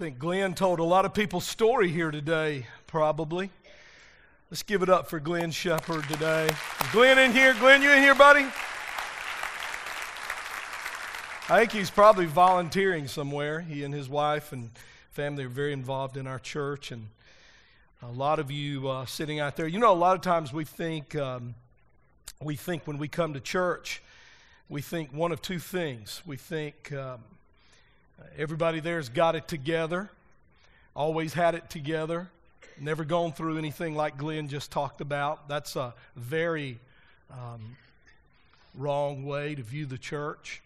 think Glenn told a lot of people's story here today, probably. Let's give it up for Glenn Shepard today. Glenn in here? Glenn, you in here, buddy? I think he's probably volunteering somewhere. He and his wife and family are very involved in our church, and a lot of you uh, sitting out there. You know, a lot of times we think um, we think when we come to church, we think one of two things. We think um, everybody there's got it together, always had it together, never gone through anything like Glenn just talked about. That's a very um, wrong way to view the church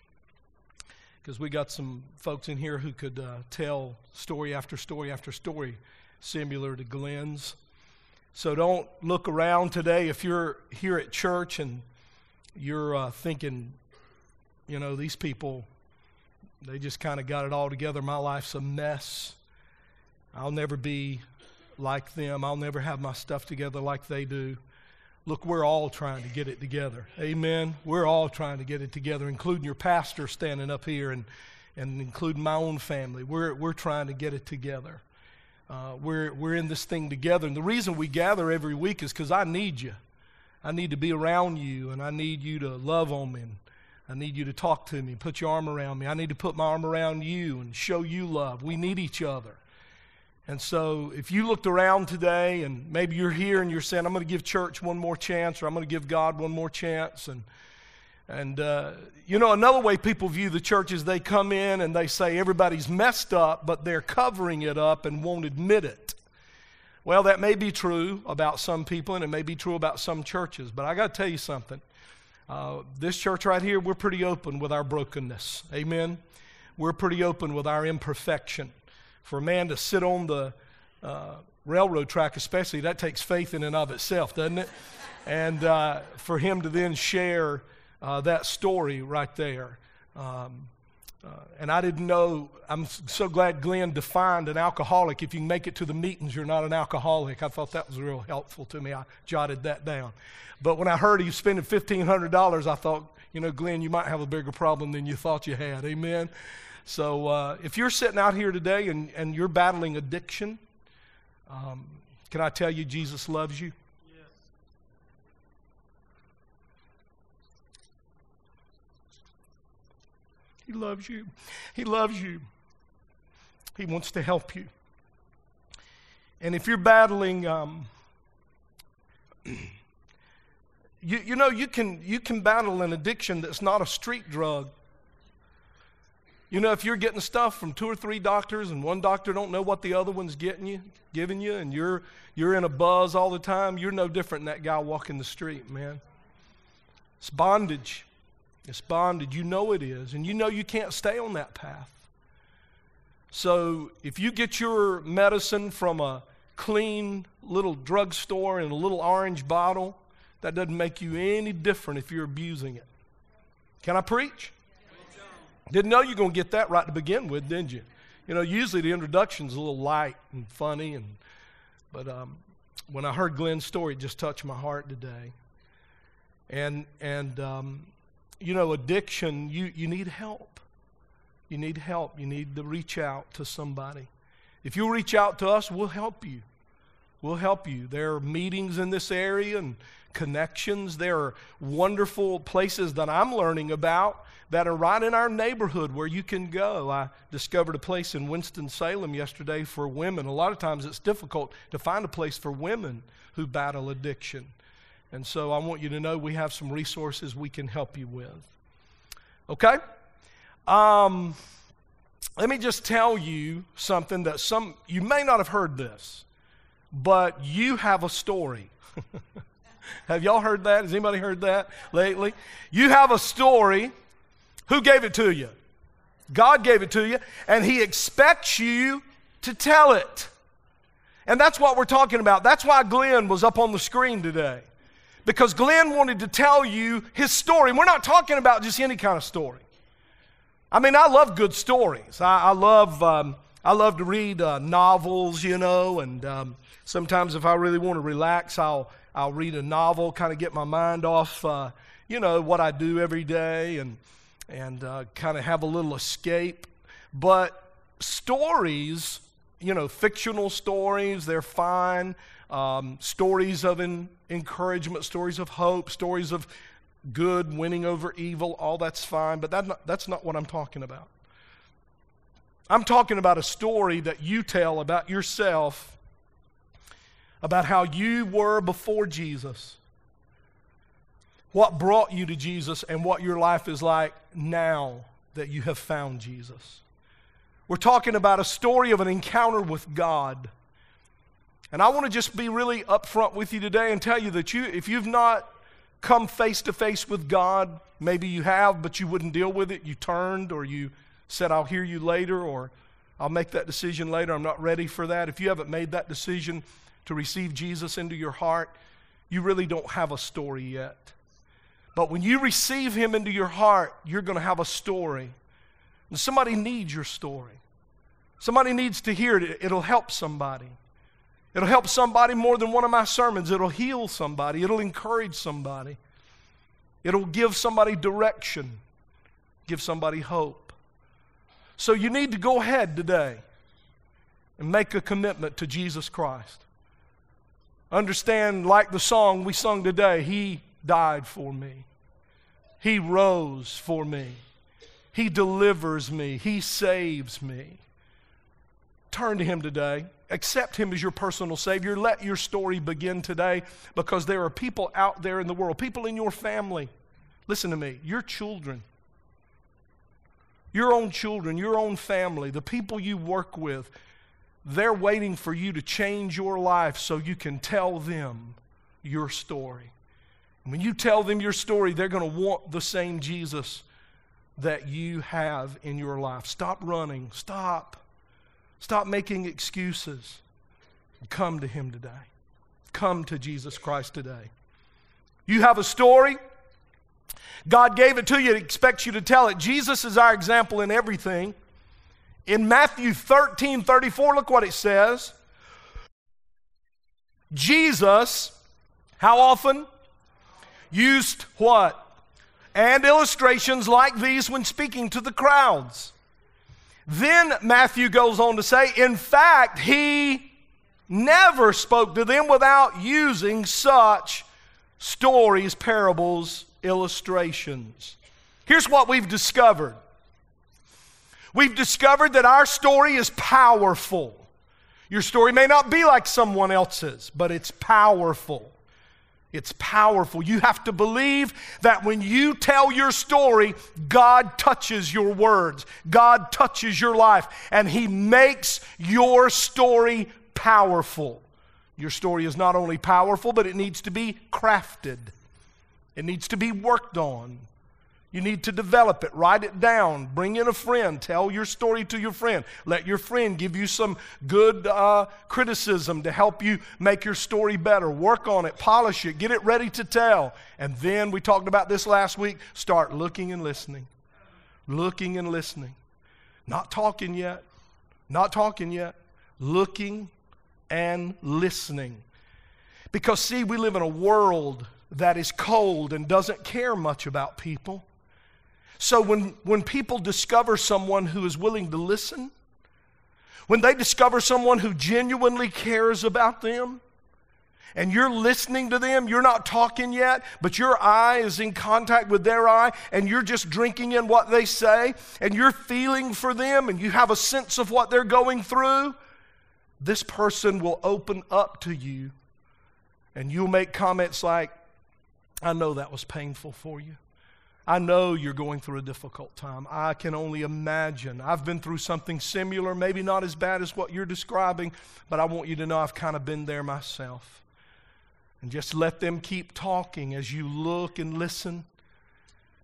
because we got some folks in here who could uh, tell story after story after story similar to Glenn's. So don't look around today if you're here at church and you're uh, thinking, you know, these people, they just kind of got it all together. My life's a mess. I'll never be like them. I'll never have my stuff together like they do. Look, we're all trying to get it together. Amen. We're all trying to get it together, including your pastor standing up here and, and including my own family. We're, we're trying to get it together. Uh, we're, we're in this thing together. And the reason we gather every week is because I need you. I need to be around you, and I need you to love on me. And I need you to talk to me, put your arm around me. I need to put my arm around you and show you love. We need each other. And so, if you looked around today and maybe you're here and you're saying, I'm going to give church one more chance or I'm going to give God one more chance, and and uh, you know, another way people view the church is they come in and they say everybody's messed up, but they're covering it up and won't admit it. Well, that may be true about some people, and it may be true about some churches, but I got to tell you something. Uh, this church right here, we're pretty open with our brokenness. Amen. We're pretty open with our imperfection. For a man to sit on the uh, railroad track, especially, that takes faith in and of itself, doesn't it? And uh, for him to then share uh, that story right there. Um, uh, and I didn't know, I'm so glad Glenn defined an alcoholic. If you make it to the meetings, you're not an alcoholic. I thought that was real helpful to me. I jotted that down. But when I heard he was spending $1,500, I thought, you know, Glenn, you might have a bigger problem than you thought you had. Amen? So uh, if you're sitting out here today and, and you're battling addiction, um, can I tell you Jesus loves you? He loves you. He loves you. He wants to help you. And if you're battling, um, you, you know, you can, you can battle an addiction that's not a street drug. You know, if you're getting stuff from two or three doctors and one doctor don't know what the other one's getting you, giving you, and you're, you're in a buzz all the time, you're no different than that guy walking the street, man. It's bondage. It's bonded. You know it is. And you know you can't stay on that path. So if you get your medicine from a clean little drugstore in a little orange bottle, that doesn't make you any different if you're abusing it. Can I preach? Didn't know you were going to get that right to begin with, didn't you? You know, usually the introduction's a little light and funny, and but um, when I heard Glenn's story, it just touched my heart today. And and um, you know, addiction, you, you need help. You need help. You need to reach out to somebody. If you reach out to us, we'll help you. We'll help you. There are meetings in this area and connections. There are wonderful places that I'm learning about that are right in our neighborhood where you can go. I discovered a place in Winston-Salem yesterday for women. A lot of times it's difficult to find a place for women who battle addiction. And so I want you to know we have some resources we can help you with. Okay? Um, let me just tell you something that some, you may not have heard this, but you have a story. have y'all heard that? Has anybody heard that lately? You have a story. Who gave it to you? God gave it to you, and He expects you to tell it. And that's what we're talking about. That's why Glenn was up on the screen today because Glenn wanted to tell you his story. We're not talking about just any kind of story. I mean, I love good stories. I, I love, um, I love to read uh, novels, you know, and um, sometimes if I really want to relax, I'll, I'll read a novel, kind of get my mind off, uh, you know, what I do every day and, and uh, kind of have a little escape. But stories you know, fictional stories, they're fine. Um, stories of in, encouragement, stories of hope, stories of good winning over evil, all that's fine, but that not, that's not what I'm talking about. I'm talking about a story that you tell about yourself, about how you were before Jesus, what brought you to Jesus, and what your life is like now that you have found Jesus. We're talking about a story of an encounter with God. And I want to just be really upfront with you today and tell you that you, if you've not come face to face with God, maybe you have, but you wouldn't deal with it, you turned or you said, I'll hear you later, or I'll make that decision later. I'm not ready for that. If you haven't made that decision to receive Jesus into your heart, you really don't have a story yet. But when you receive Him into your heart, you're going to have a story. And somebody needs your story. Somebody needs to hear it. It'll help somebody. It'll help somebody more than one of my sermons. It'll heal somebody. It'll encourage somebody. It'll give somebody direction, give somebody hope. So you need to go ahead today and make a commitment to Jesus Christ. Understand, like the song we sung today, He died for me, He rose for me, He delivers me, He saves me. Turn to Him today. Accept Him as your personal Savior. Let your story begin today because there are people out there in the world, people in your family. Listen to me, your children your own children, your own family, the people you work with, they're waiting for you to change your life so you can tell them your story. When you tell them your story, they're going to want the same Jesus that you have in your life. Stop running. Stop. Stop making excuses. Come to Him today. Come to Jesus Christ today. You have a story. God gave it to you, expects you to tell it. Jesus is our example in everything. In Matthew 13 34, look what it says. Jesus, how often? Used what? And illustrations like these when speaking to the crowds. Then Matthew goes on to say, in fact, he never spoke to them without using such stories, parables, illustrations. Here's what we've discovered we've discovered that our story is powerful. Your story may not be like someone else's, but it's powerful. It's powerful. You have to believe that when you tell your story, God touches your words, God touches your life, and He makes your story powerful. Your story is not only powerful, but it needs to be crafted. It needs to be worked on. You need to develop it, write it down, bring in a friend, tell your story to your friend. Let your friend give you some good uh, criticism to help you make your story better. Work on it, polish it, get it ready to tell. And then we talked about this last week start looking and listening. Looking and listening. Not talking yet, not talking yet. Looking and listening. Because, see, we live in a world that is cold and doesn't care much about people. So when, when people discover someone who is willing to listen, when they discover someone who genuinely cares about them, and you're listening to them, you're not talking yet, but your eye is in contact with their eye, and you're just drinking in what they say, and you're feeling for them, and you have a sense of what they're going through, this person will open up to you, and you'll make comments like, I know that was painful for you. I know you're going through a difficult time. I can only imagine. I've been through something similar, maybe not as bad as what you're describing, but I want you to know I've kind of been there myself. And just let them keep talking as you look and listen.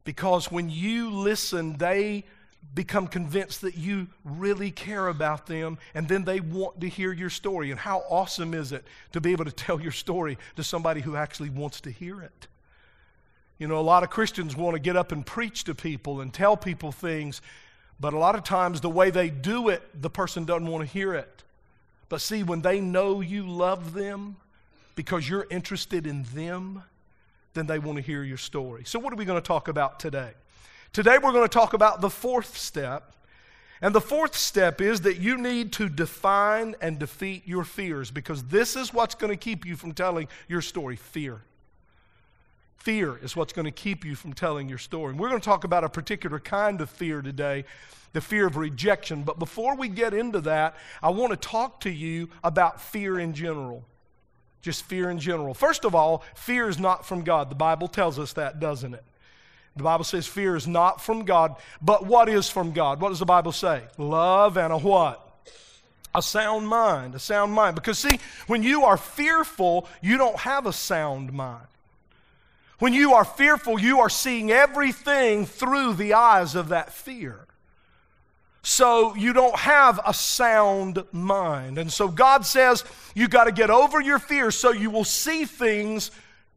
Because when you listen, they become convinced that you really care about them, and then they want to hear your story. And how awesome is it to be able to tell your story to somebody who actually wants to hear it? You know, a lot of Christians want to get up and preach to people and tell people things, but a lot of times the way they do it, the person doesn't want to hear it. But see, when they know you love them because you're interested in them, then they want to hear your story. So, what are we going to talk about today? Today, we're going to talk about the fourth step, And the fourth step is that you need to define and defeat your fears because this is what's going to keep you from telling your story fear. Fear is what's going to keep you from telling your story. And we're going to talk about a particular kind of fear today, the fear of rejection. But before we get into that, I want to talk to you about fear in general. Just fear in general. First of all, fear is not from God. The Bible tells us that, doesn't it? The Bible says fear is not from God, but what is from God? What does the Bible say? Love and a what? A sound mind, a sound mind. Because see, when you are fearful, you don't have a sound mind. When you are fearful, you are seeing everything through the eyes of that fear. So you don't have a sound mind. And so God says you got to get over your fear so you will see things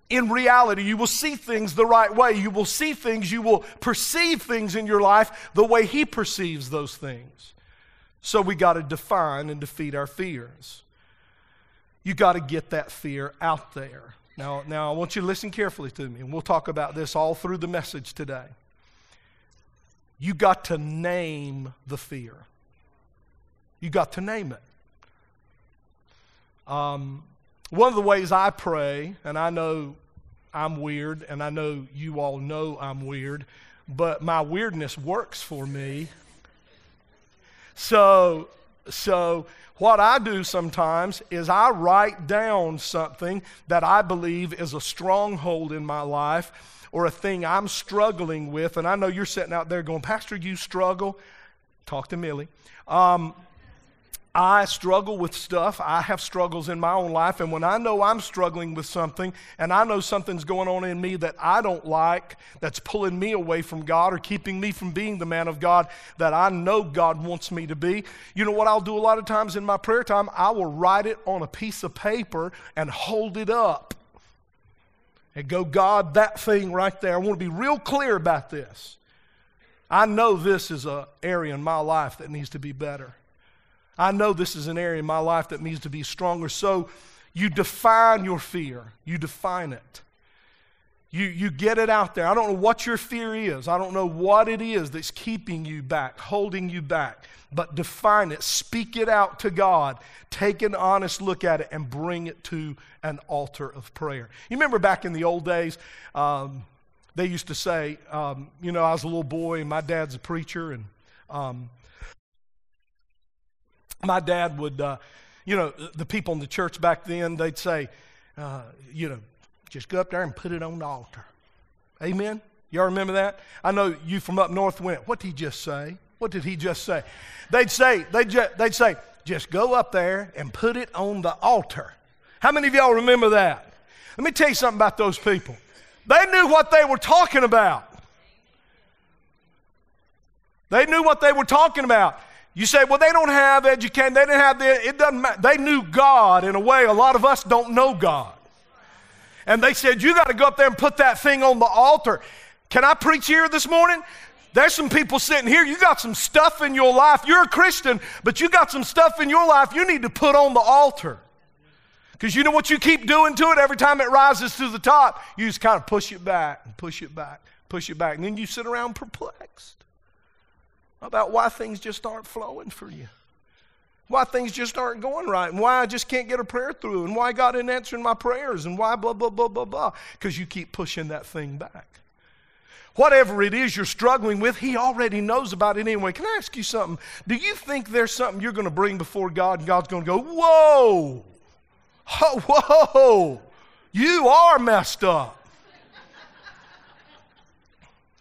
in reality. You will see things the right way. You will see things, you will perceive things in your life the way He perceives those things. So we got to define and defeat our fears. You got to get that fear out there. Now, now I want you to listen carefully to me, and we'll talk about this all through the message today. You got to name the fear. You got to name it. Um, one of the ways I pray, and I know I'm weird, and I know you all know I'm weird, but my weirdness works for me. So, so what I do sometimes is I write down something that I believe is a stronghold in my life or a thing I'm struggling with. And I know you're sitting out there going, Pastor, you struggle. Talk to Millie. Um, I struggle with stuff. I have struggles in my own life. And when I know I'm struggling with something and I know something's going on in me that I don't like, that's pulling me away from God or keeping me from being the man of God that I know God wants me to be, you know what I'll do a lot of times in my prayer time? I will write it on a piece of paper and hold it up. And go, God, that thing right there. I want to be real clear about this. I know this is an area in my life that needs to be better. I know this is an area in my life that needs to be stronger. So you define your fear, you define it. You, you get it out there. I don't know what your fear is. I don't know what it is that's keeping you back, holding you back. But define it, speak it out to God, take an honest look at it, and bring it to an altar of prayer. You remember back in the old days, um, they used to say, um, you know, I was a little boy, and my dad's a preacher, and um, my dad would, uh, you know, the people in the church back then, they'd say, uh, you know, just go up there and put it on the altar. Amen? Y'all remember that? I know you from up north went, what did he just say? What did he just say? They'd say, they'd, ju- they'd say, just go up there and put it on the altar. How many of y'all remember that? Let me tell you something about those people. They knew what they were talking about. They knew what they were talking about. You say, well, they don't have education. They didn't have the, it doesn't matter. They knew God in a way a lot of us don't know God. And they said, you got to go up there and put that thing on the altar. Can I preach here this morning? There's some people sitting here, you got some stuff in your life. You're a Christian, but you got some stuff in your life you need to put on the altar. Because you know what you keep doing to it every time it rises to the top? You just kind of push it back and push it back, push it back. And then you sit around perplexed about why things just aren't flowing for you. Why things just aren't going right, and why I just can't get a prayer through, and why God isn't answering my prayers, and why blah, blah, blah, blah, blah. Because you keep pushing that thing back. Whatever it is you're struggling with, He already knows about it anyway. Can I ask you something? Do you think there's something you're going to bring before God, and God's going to go, Whoa, oh, whoa, you are messed up?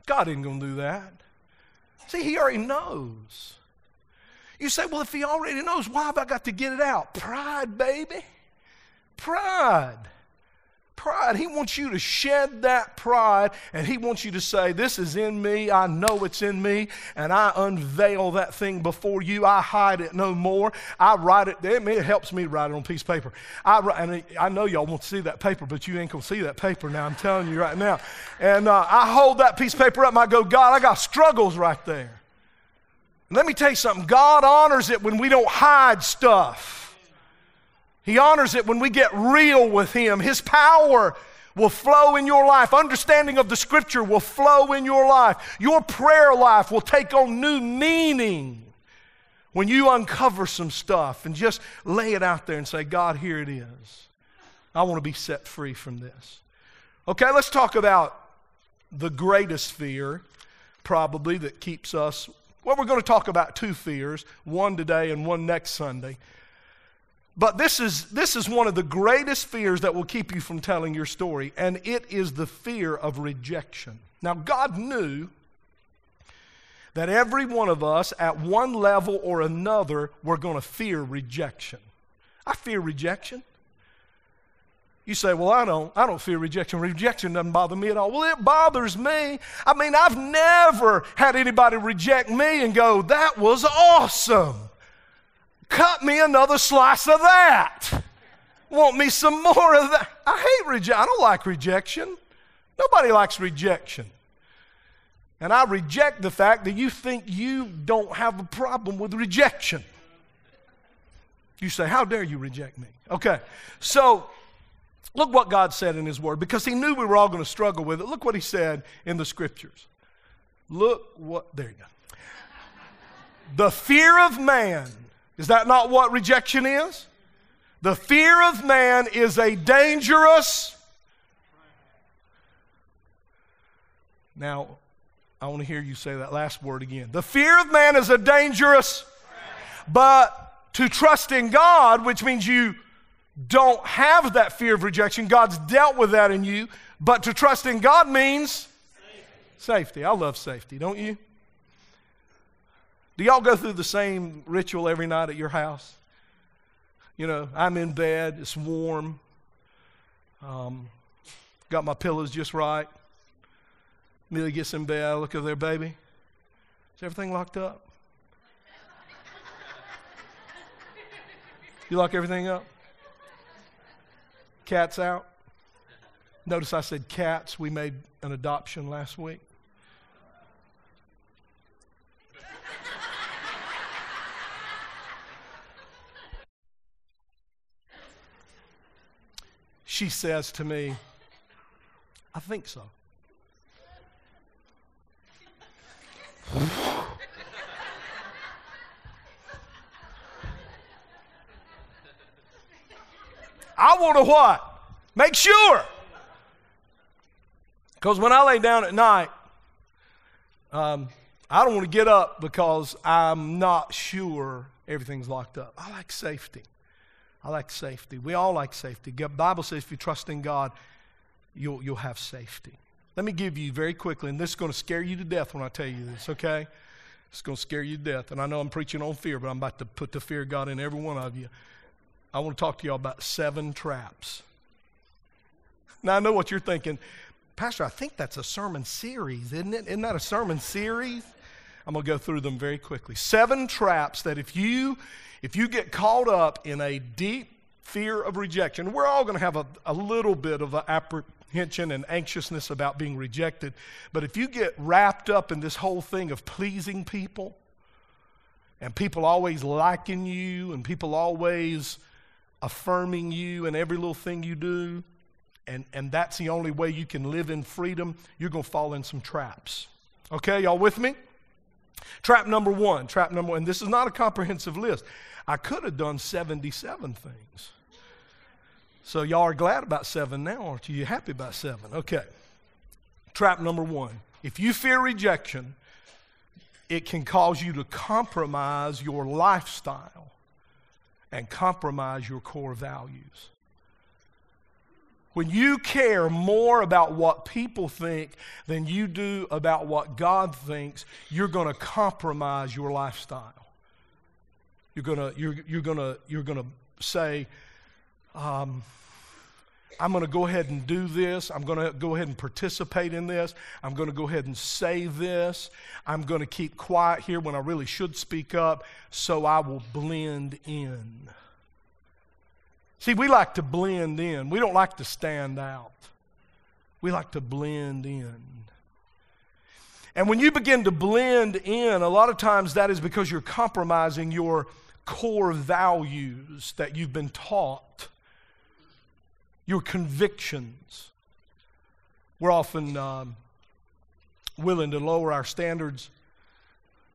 God ain't going to do that. See, he already knows. You say, well, if he already knows, why have I got to get it out? Pride, baby. Pride. Pride. He wants you to shed that pride and he wants you to say, This is in me. I know it's in me. And I unveil that thing before you. I hide it no more. I write it. It helps me write it on piece of paper. I, and I know y'all want to see that paper, but you ain't going to see that paper now. I'm telling you right now. And uh, I hold that piece of paper up and I go, God, I got struggles right there. let me tell you something God honors it when we don't hide stuff. He honors it when we get real with Him. His power will flow in your life. Understanding of the Scripture will flow in your life. Your prayer life will take on new meaning When you uncover some stuff and just lay it out there and say, God, here it is. I want to be set free from this. Okay, let's talk about the greatest fear, probably, that keeps us. Well, we're going to talk about two fears, one today and one next Sunday. But this is, this is one of the greatest fears that will keep you from telling your story, and it is the fear of rejection. Now, God knew that every one of us, at one level or another, were going to fear rejection. I fear rejection. You say, Well, I don't, I don't fear rejection. Rejection doesn't bother me at all. Well, it bothers me. I mean, I've never had anybody reject me and go, That was awesome. Cut me another slice of that. Want me some more of that? I hate rejection. I don't like rejection. Nobody likes rejection. And I reject the fact that you think you don't have a problem with rejection. You say, How dare you reject me? Okay, so look what God said in His Word because He knew we were all going to struggle with it. Look what He said in the Scriptures. Look what, there you go. The fear of man is that not what rejection is? The fear of man is a dangerous. Now, I want to hear you say that last word again. The fear of man is a dangerous, but to trust in God, which means you don't have that fear of rejection, God's dealt with that in you, but to trust in God means safety. safety. I love safety, don't you? Do y'all go through the same ritual every night at your house? You know, I'm in bed, it's warm, um, got my pillows just right. Millie gets in bed, I look at their baby. Is everything locked up? You lock everything up? Cats out? Notice I said cats. We made an adoption last week. She says to me, I think so. I want to what? Make sure. Because when I lay down at night, um, I don't want to get up because I'm not sure everything's locked up. I like safety. I like safety. We all like safety. The Bible says if you trust in God, you'll, you'll have safety. Let me give you very quickly, and this is going to scare you to death when I tell you this, okay? It's going to scare you to death. And I know I'm preaching on fear, but I'm about to put the fear of God in every one of you. I want to talk to you all about seven traps. Now, I know what you're thinking. Pastor, I think that's a sermon series, isn't it? Isn't that a sermon series? I'm going to go through them very quickly. Seven traps that if you if you get caught up in a deep fear of rejection, we're all going to have a, a little bit of an apprehension and anxiousness about being rejected. But if you get wrapped up in this whole thing of pleasing people, and people always liking you, and people always affirming you in every little thing you do, and, and that's the only way you can live in freedom, you're going to fall in some traps. Okay, y'all with me? Trap number one, trap number one, this is not a comprehensive list. I could have done 77 things. So y'all are glad about seven now, aren't you? You happy about seven? Okay. Trap number one. If you fear rejection, it can cause you to compromise your lifestyle and compromise your core values. When you care more about what people think than you do about what God thinks, you're going to compromise your lifestyle. You're going to you're, you're gonna, you're gonna say, um, I'm going to go ahead and do this. I'm going to go ahead and participate in this. I'm going to go ahead and say this. I'm going to keep quiet here when I really should speak up so I will blend in. See, we like to blend in. We don't like to stand out. We like to blend in. And when you begin to blend in, a lot of times that is because you're compromising your core values that you've been taught, your convictions. We're often um, willing to lower our standards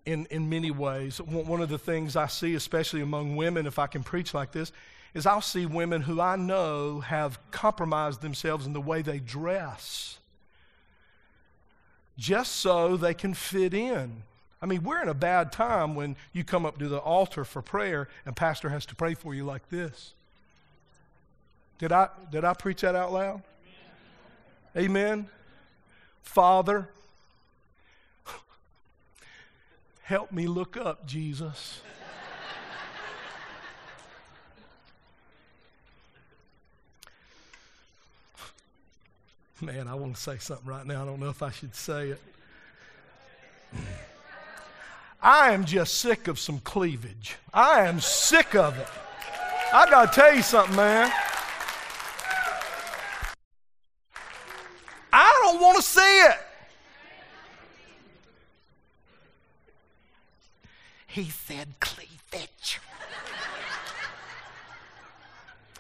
in, in many ways. One of the things I see, especially among women, if I can preach like this, is I'll see women who I know have compromised themselves in the way they dress just so they can fit in. I mean, we're in a bad time when you come up to the altar for prayer and pastor has to pray for you like this. Did I did I preach that out loud? Amen. Father, help me look up, Jesus. Man, I want to say something right now. I don't know if I should say it. I am just sick of some cleavage. I am sick of it. I got to tell you something, man. I don't want to see it. He said cleavage.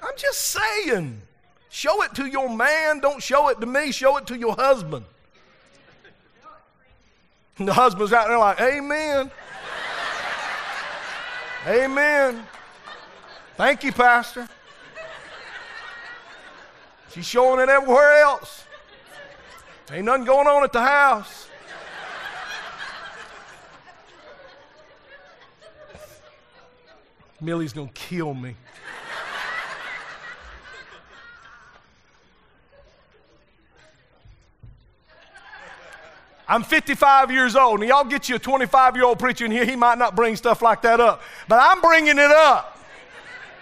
I'm just saying. Show it to your man. Don't show it to me. Show it to your husband. And the husband's out there like, Amen. Amen. Thank you, Pastor. She's showing it everywhere else. Ain't nothing going on at the house. Millie's going to kill me. I'm 55 years old, and y'all get you a 25 year old preacher in here, he might not bring stuff like that up. But I'm bringing it up.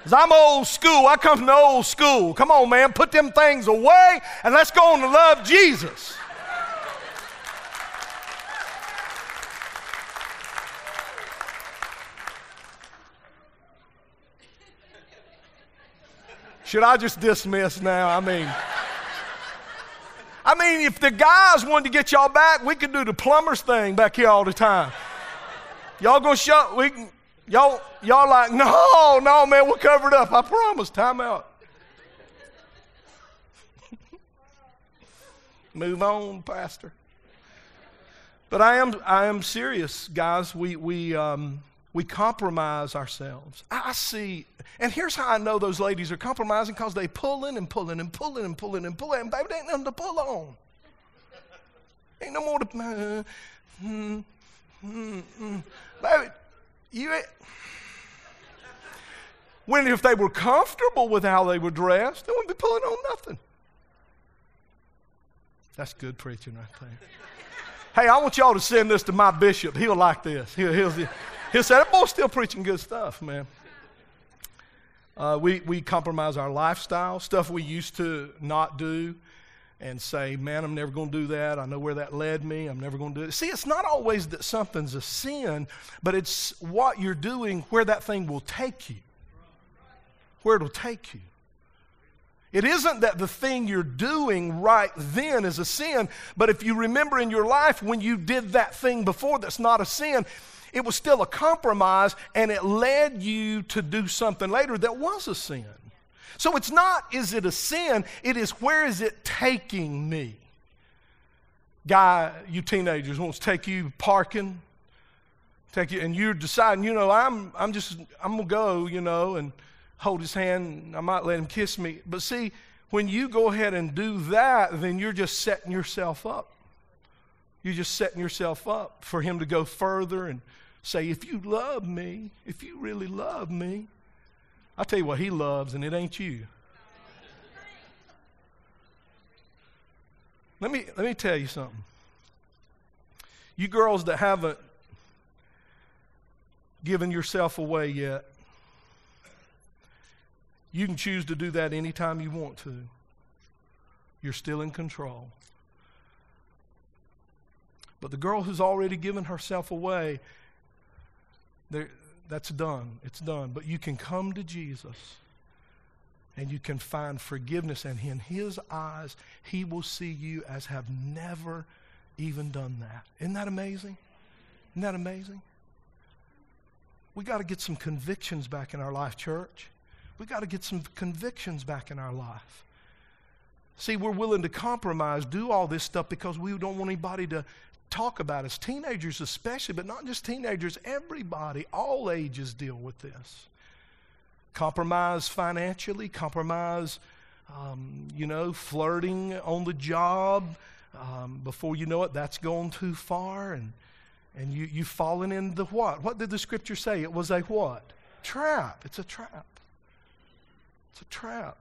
Because I'm old school. I come from the old school. Come on, man, put them things away and let's go on to love Jesus. Should I just dismiss now? I mean, I mean, if the guys wanted to get y'all back, we could do the plumber's thing back here all the time. Y'all gonna show we y'all y'all like, no, no, man, we're covered up. I promise. Time out. Move on, Pastor. But I am I am serious, guys. We we um we compromise ourselves. I see, and here's how I know those ladies are compromising because they pulling and pulling and pulling and pulling and pulling, and baby, there ain't nothing to pull on. Ain't no more to, uh, mm, mm, mm. baby, you. When if they were comfortable with how they were dressed, they wouldn't be pulling on nothing. That's good preaching right there. hey, I want y'all to send this to my bishop. He'll like this. He'll, he'll, he said, that boy's still preaching good stuff, man. Uh, we, we compromise our lifestyle, stuff we used to not do, and say, man, I'm never going to do that. I know where that led me. I'm never going to do it. See, it's not always that something's a sin, but it's what you're doing, where that thing will take you, where it'll take you. It isn't that the thing you're doing right then is a sin, but if you remember in your life when you did that thing before that's not a sin, it was still a compromise and it led you to do something later that was a sin. So it's not, is it a sin? It is, where is it taking me? Guy, you teenagers, wants to take you parking, take you, and you're deciding, you know, I'm, I'm just, I'm going to go, you know, and hold his hand. I might let him kiss me. But see, when you go ahead and do that, then you're just setting yourself up. You're just setting yourself up for him to go further and say, if you love me, if you really love me, I'll tell you what he loves, and it ain't you. Let me, let me tell you something. You girls that haven't given yourself away yet, you can choose to do that anytime you want to. You're still in control. But the girl who's already given herself away, there, that's done. It's done. But you can come to Jesus and you can find forgiveness. And in His eyes, He will see you as have never even done that. Isn't that amazing? Isn't that amazing? We got to get some convictions back in our life, church. We got to get some convictions back in our life. See, we're willing to compromise, do all this stuff because we don't want anybody to talk about as teenagers, especially, but not just teenagers, everybody, all ages deal with this. Compromise financially, compromise, um, you know, flirting on the job. Um, before you know it, that's gone too far, and, and you, you've fallen into the what? What did the scripture say? It was a what? Trap. It's a trap. It's a trap.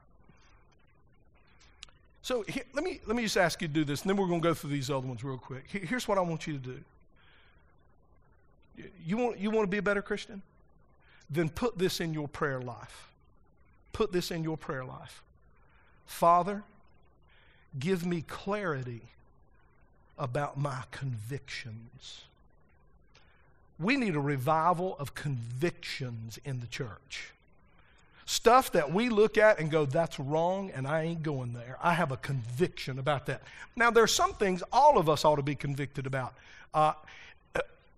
So here, let, me, let me just ask you to do this, and then we're going to go through these other ones real quick. Here's what I want you to do. You want, you want to be a better Christian? Then put this in your prayer life. Put this in your prayer life. Father, give me clarity about my convictions. We need a revival of convictions in the church. Stuff that we look at and go, that's wrong, and I ain't going there. I have a conviction about that. Now, there are some things all of us ought to be convicted about. Uh,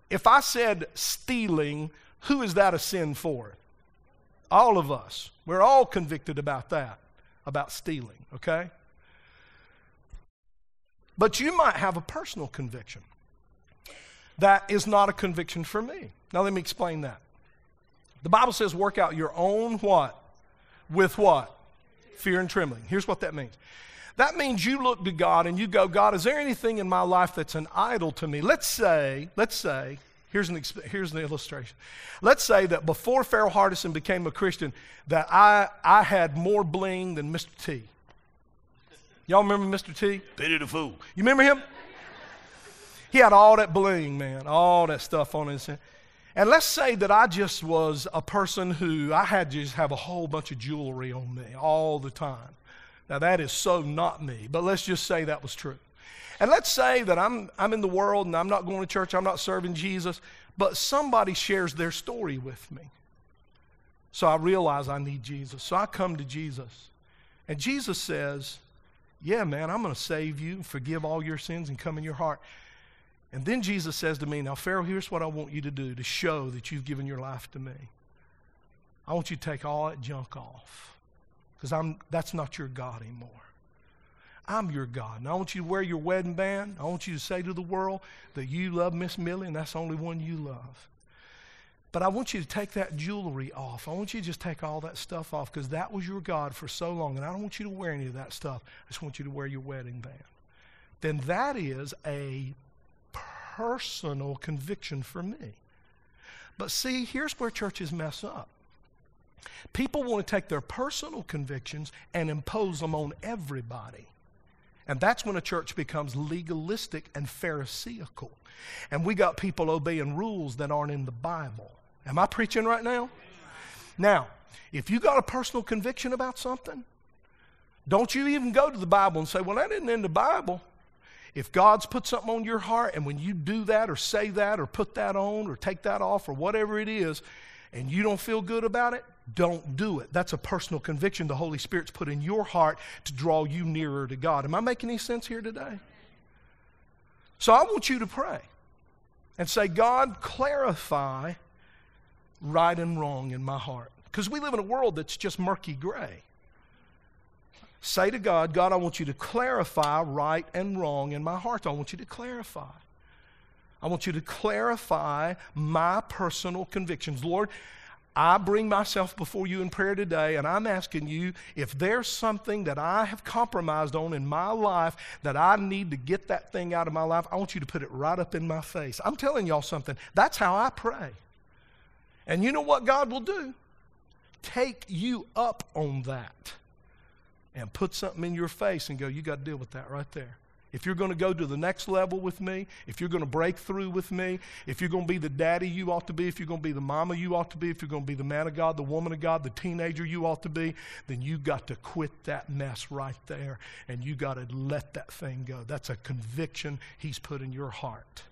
if I said stealing, who is that a sin for? All of us. We're all convicted about that, about stealing, okay? But you might have a personal conviction. That is not a conviction for me. Now, let me explain that. The Bible says, work out your own what? With what? Fear and trembling. Here's what that means. That means you look to God and you go, God, is there anything in my life that's an idol to me? Let's say, let's say, here's an, here's an illustration. Let's say that before Farrell Hardison became a Christian, that I, I had more bling than Mr. T. Y'all remember Mr. T? Pity the fool. You remember him? He had all that bling, man, all that stuff on his head. And let's say that I just was a person who I had to just have a whole bunch of jewelry on me all the time. Now, that is so not me, but let's just say that was true. And let's say that I'm, I'm in the world and I'm not going to church, I'm not serving Jesus, but somebody shares their story with me. So I realize I need Jesus. So I come to Jesus. And Jesus says, Yeah, man, I'm going to save you, forgive all your sins, and come in your heart. And then Jesus says to me, Now, Farrell, here's what I want you to do to show that you've given your life to me. I want you to take all that junk off because I'm, that's not your God anymore. I'm your God. And I want you to wear your wedding band. I want you to say to the world that you love Miss Millie and that's the only one you love. But I want you to take that jewelry off. I want you to just take all that stuff off because that was your God for so long. And I don't want you to wear any of that stuff. I just want you to wear your wedding band. Then that is a personal conviction for me. But see, here's where churches mess up. People want to take their personal convictions and impose them on everybody. And that's when a church becomes legalistic and pharisaical. And we got people obeying rules that aren't in the Bible. Am I preaching right now? Now, if you got a personal conviction about something, don't you even go to the Bible and say, well, that isn't in the Bible. If God's put something on your heart, and when you do that or say that or put that on or take that off or whatever it is, and you don't feel good about it, don't do it. That's a personal conviction the Holy Spirit's put in your heart to draw you nearer to God. Am I making any sense here today? So I want you to pray and say, God, clarify right and wrong in my heart. Because we live in a world that's just murky gray. Say to God, God, I want you to clarify right and wrong in my heart. I want you to clarify. I want you to clarify my personal convictions. Lord, I bring myself before you in prayer today, and I'm asking you if there's something that I have compromised on in my life that I need to get that thing out of my life, I want you to put it right up in my face. I'm telling y'all something. That's how I pray. And you know what God will do? Take you up on that and put something in your face and go, you got to deal with that right there. If you're going to go to the next level with me, if you're going to break through with me, if you're going to be the daddy you ought to be, if you're going to be the mama you ought to be, if you're going to be the man of God, the woman of God, the teenager you ought to be, then you got to quit that mess right there and you got to let that thing go. That's a conviction he's put in your heart.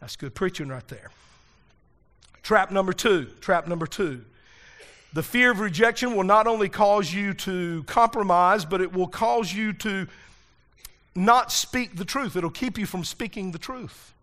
That's good preaching right there. Trap number two. Trap number two. The fear of rejection will not only cause you to compromise, but it will cause you to not speak the truth. It'll keep you from speaking the truth.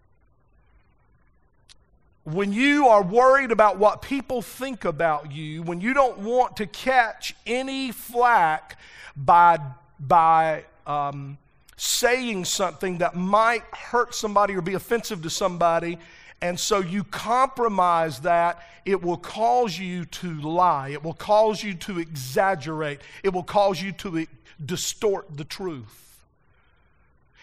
When you are worried about what people think about you, when you don't want to catch any flack by, by um, saying something that might hurt somebody or be offensive to somebody, and so you compromise that, it will cause you to lie. It will cause you to exaggerate. It will cause you to distort the truth.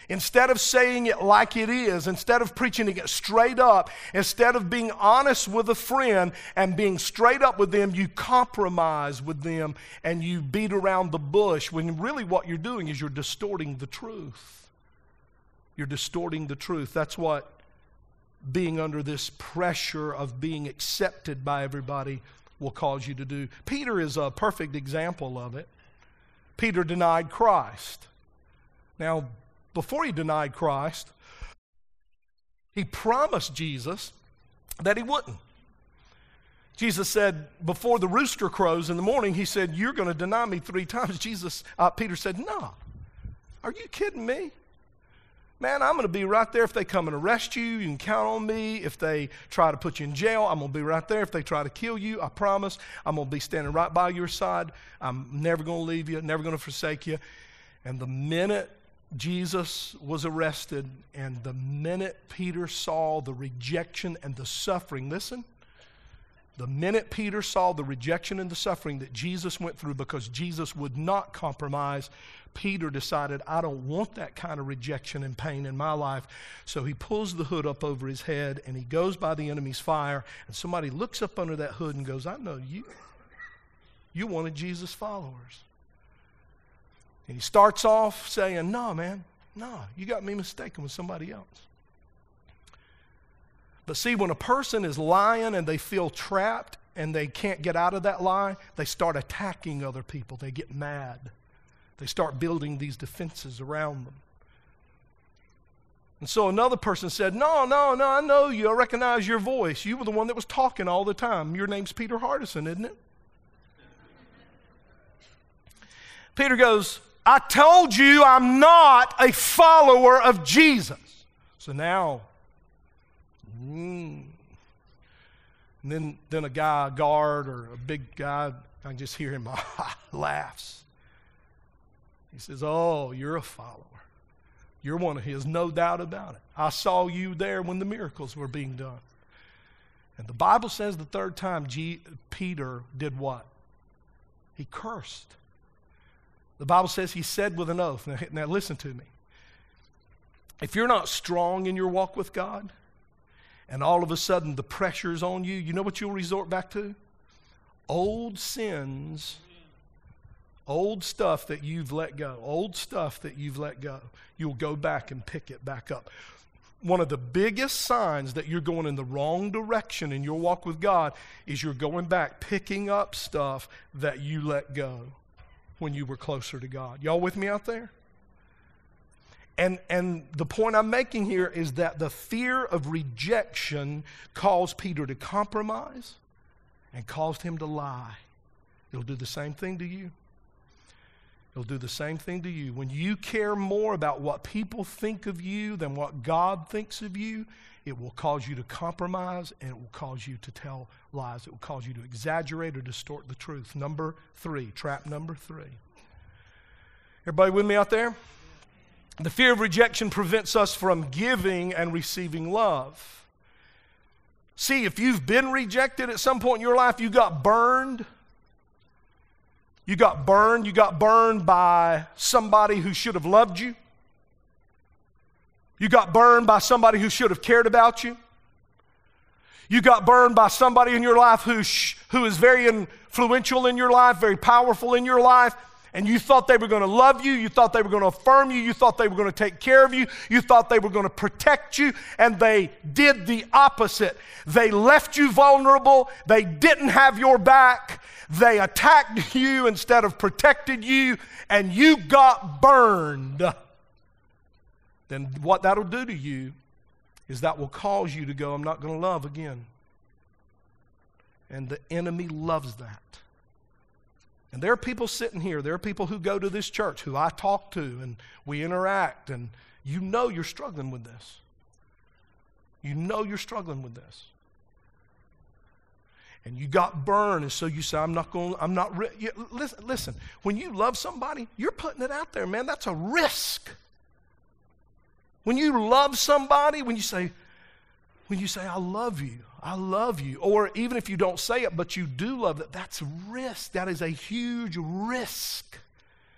Instead of saying it like it is, instead of preaching it straight up, instead of being honest with a friend and being straight up with them, you compromise with them and you beat around the bush when really what you're doing is you're distorting the truth. You're distorting the truth. That's what being under this pressure of being accepted by everybody will cause you to do. Peter is a perfect example of it. Peter denied Christ. Now, before he denied Christ, he promised Jesus that he wouldn't. Jesus said, before the rooster crows in the morning, he said, You're going to deny me three times. Jesus, uh, Peter said, No. Are you kidding me? Man, I'm going to be right there if they come and arrest you. You can count on me. If they try to put you in jail, I'm going to be right there. If they try to kill you, I promise I'm going to be standing right by your side. I'm never going to leave you, never going to forsake you. And the minute Jesus was arrested, and the minute Peter saw the rejection and the suffering, listen, the minute Peter saw the rejection and the suffering that Jesus went through because Jesus would not compromise, Peter decided, I don't want that kind of rejection and pain in my life. So he pulls the hood up over his head and he goes by the enemy's fire. And somebody looks up under that hood and goes, I know you. You wanted Jesus' followers. And he starts off saying, No, man, no, you got me mistaken with somebody else. But see, when a person is lying and they feel trapped and they can't get out of that lie, they start attacking other people. They get mad. They start building these defenses around them. And so another person said, No, no, no, I know you. I recognize your voice. You were the one that was talking all the time. Your name's Peter Hardison, isn't it? Peter goes, I told you I'm not a follower of Jesus. So now, and then, then a guy, a guard or a big guy, I just hear him laughs. He says, Oh, you're a follower. You're one of his, no doubt about it. I saw you there when the miracles were being done. And the Bible says the third time G- Peter did what? He cursed. The Bible says he said with an oath. Now, now listen to me. If you're not strong in your walk with God, and all of a sudden the pressure is on you, you know what you'll resort back to? Old sins Old stuff that you've let go, old stuff that you've let go, you'll go back and pick it back up. One of the biggest signs that you're going in the wrong direction in your walk with God is you're going back, picking up stuff that you let go when you were closer to God. Y'all with me out there? And, and the point I'm making here is that the fear of rejection caused Peter to compromise and caused him to lie. It'll do the same thing to you. It'll do the same thing to you. When you care more about what people think of you than what God thinks of you, it will cause you to compromise and it will cause you to tell lies. It will cause you to exaggerate or distort the truth. Number three, trap number three. Everybody with me out there? The fear of rejection prevents us from giving and receiving love. See, if you've been rejected at some point in your life, you got burned you got burned. You got burned by somebody who should have loved you. You got burned by somebody who should have cared about you. You got burned by somebody in your life who, sh- who is very influential in your life, very powerful in your life, and you thought they were going to love you, you thought they were going to affirm you, you thought they were going to take care of you, you thought they were going to protect you, and they did the opposite. They left you vulnerable, they didn't have your back, they attacked you instead of protected you, and you got burned. Then what that'll do to you is that will cause you to go, I'm not going to love again. And the enemy loves that. And there are people sitting here, there are people who go to this church who I talk to and we interact, and you know you're struggling with this. You know you're struggling with this. And you got burned, and so you say, I'm not going, I'm not, listen, listen, when you love somebody, you're putting it out there, man. That's a risk. When you love somebody, when you say, when you say, I love you, I love you, or even if you don't say it, but you do love it, that's risk. That is a huge risk.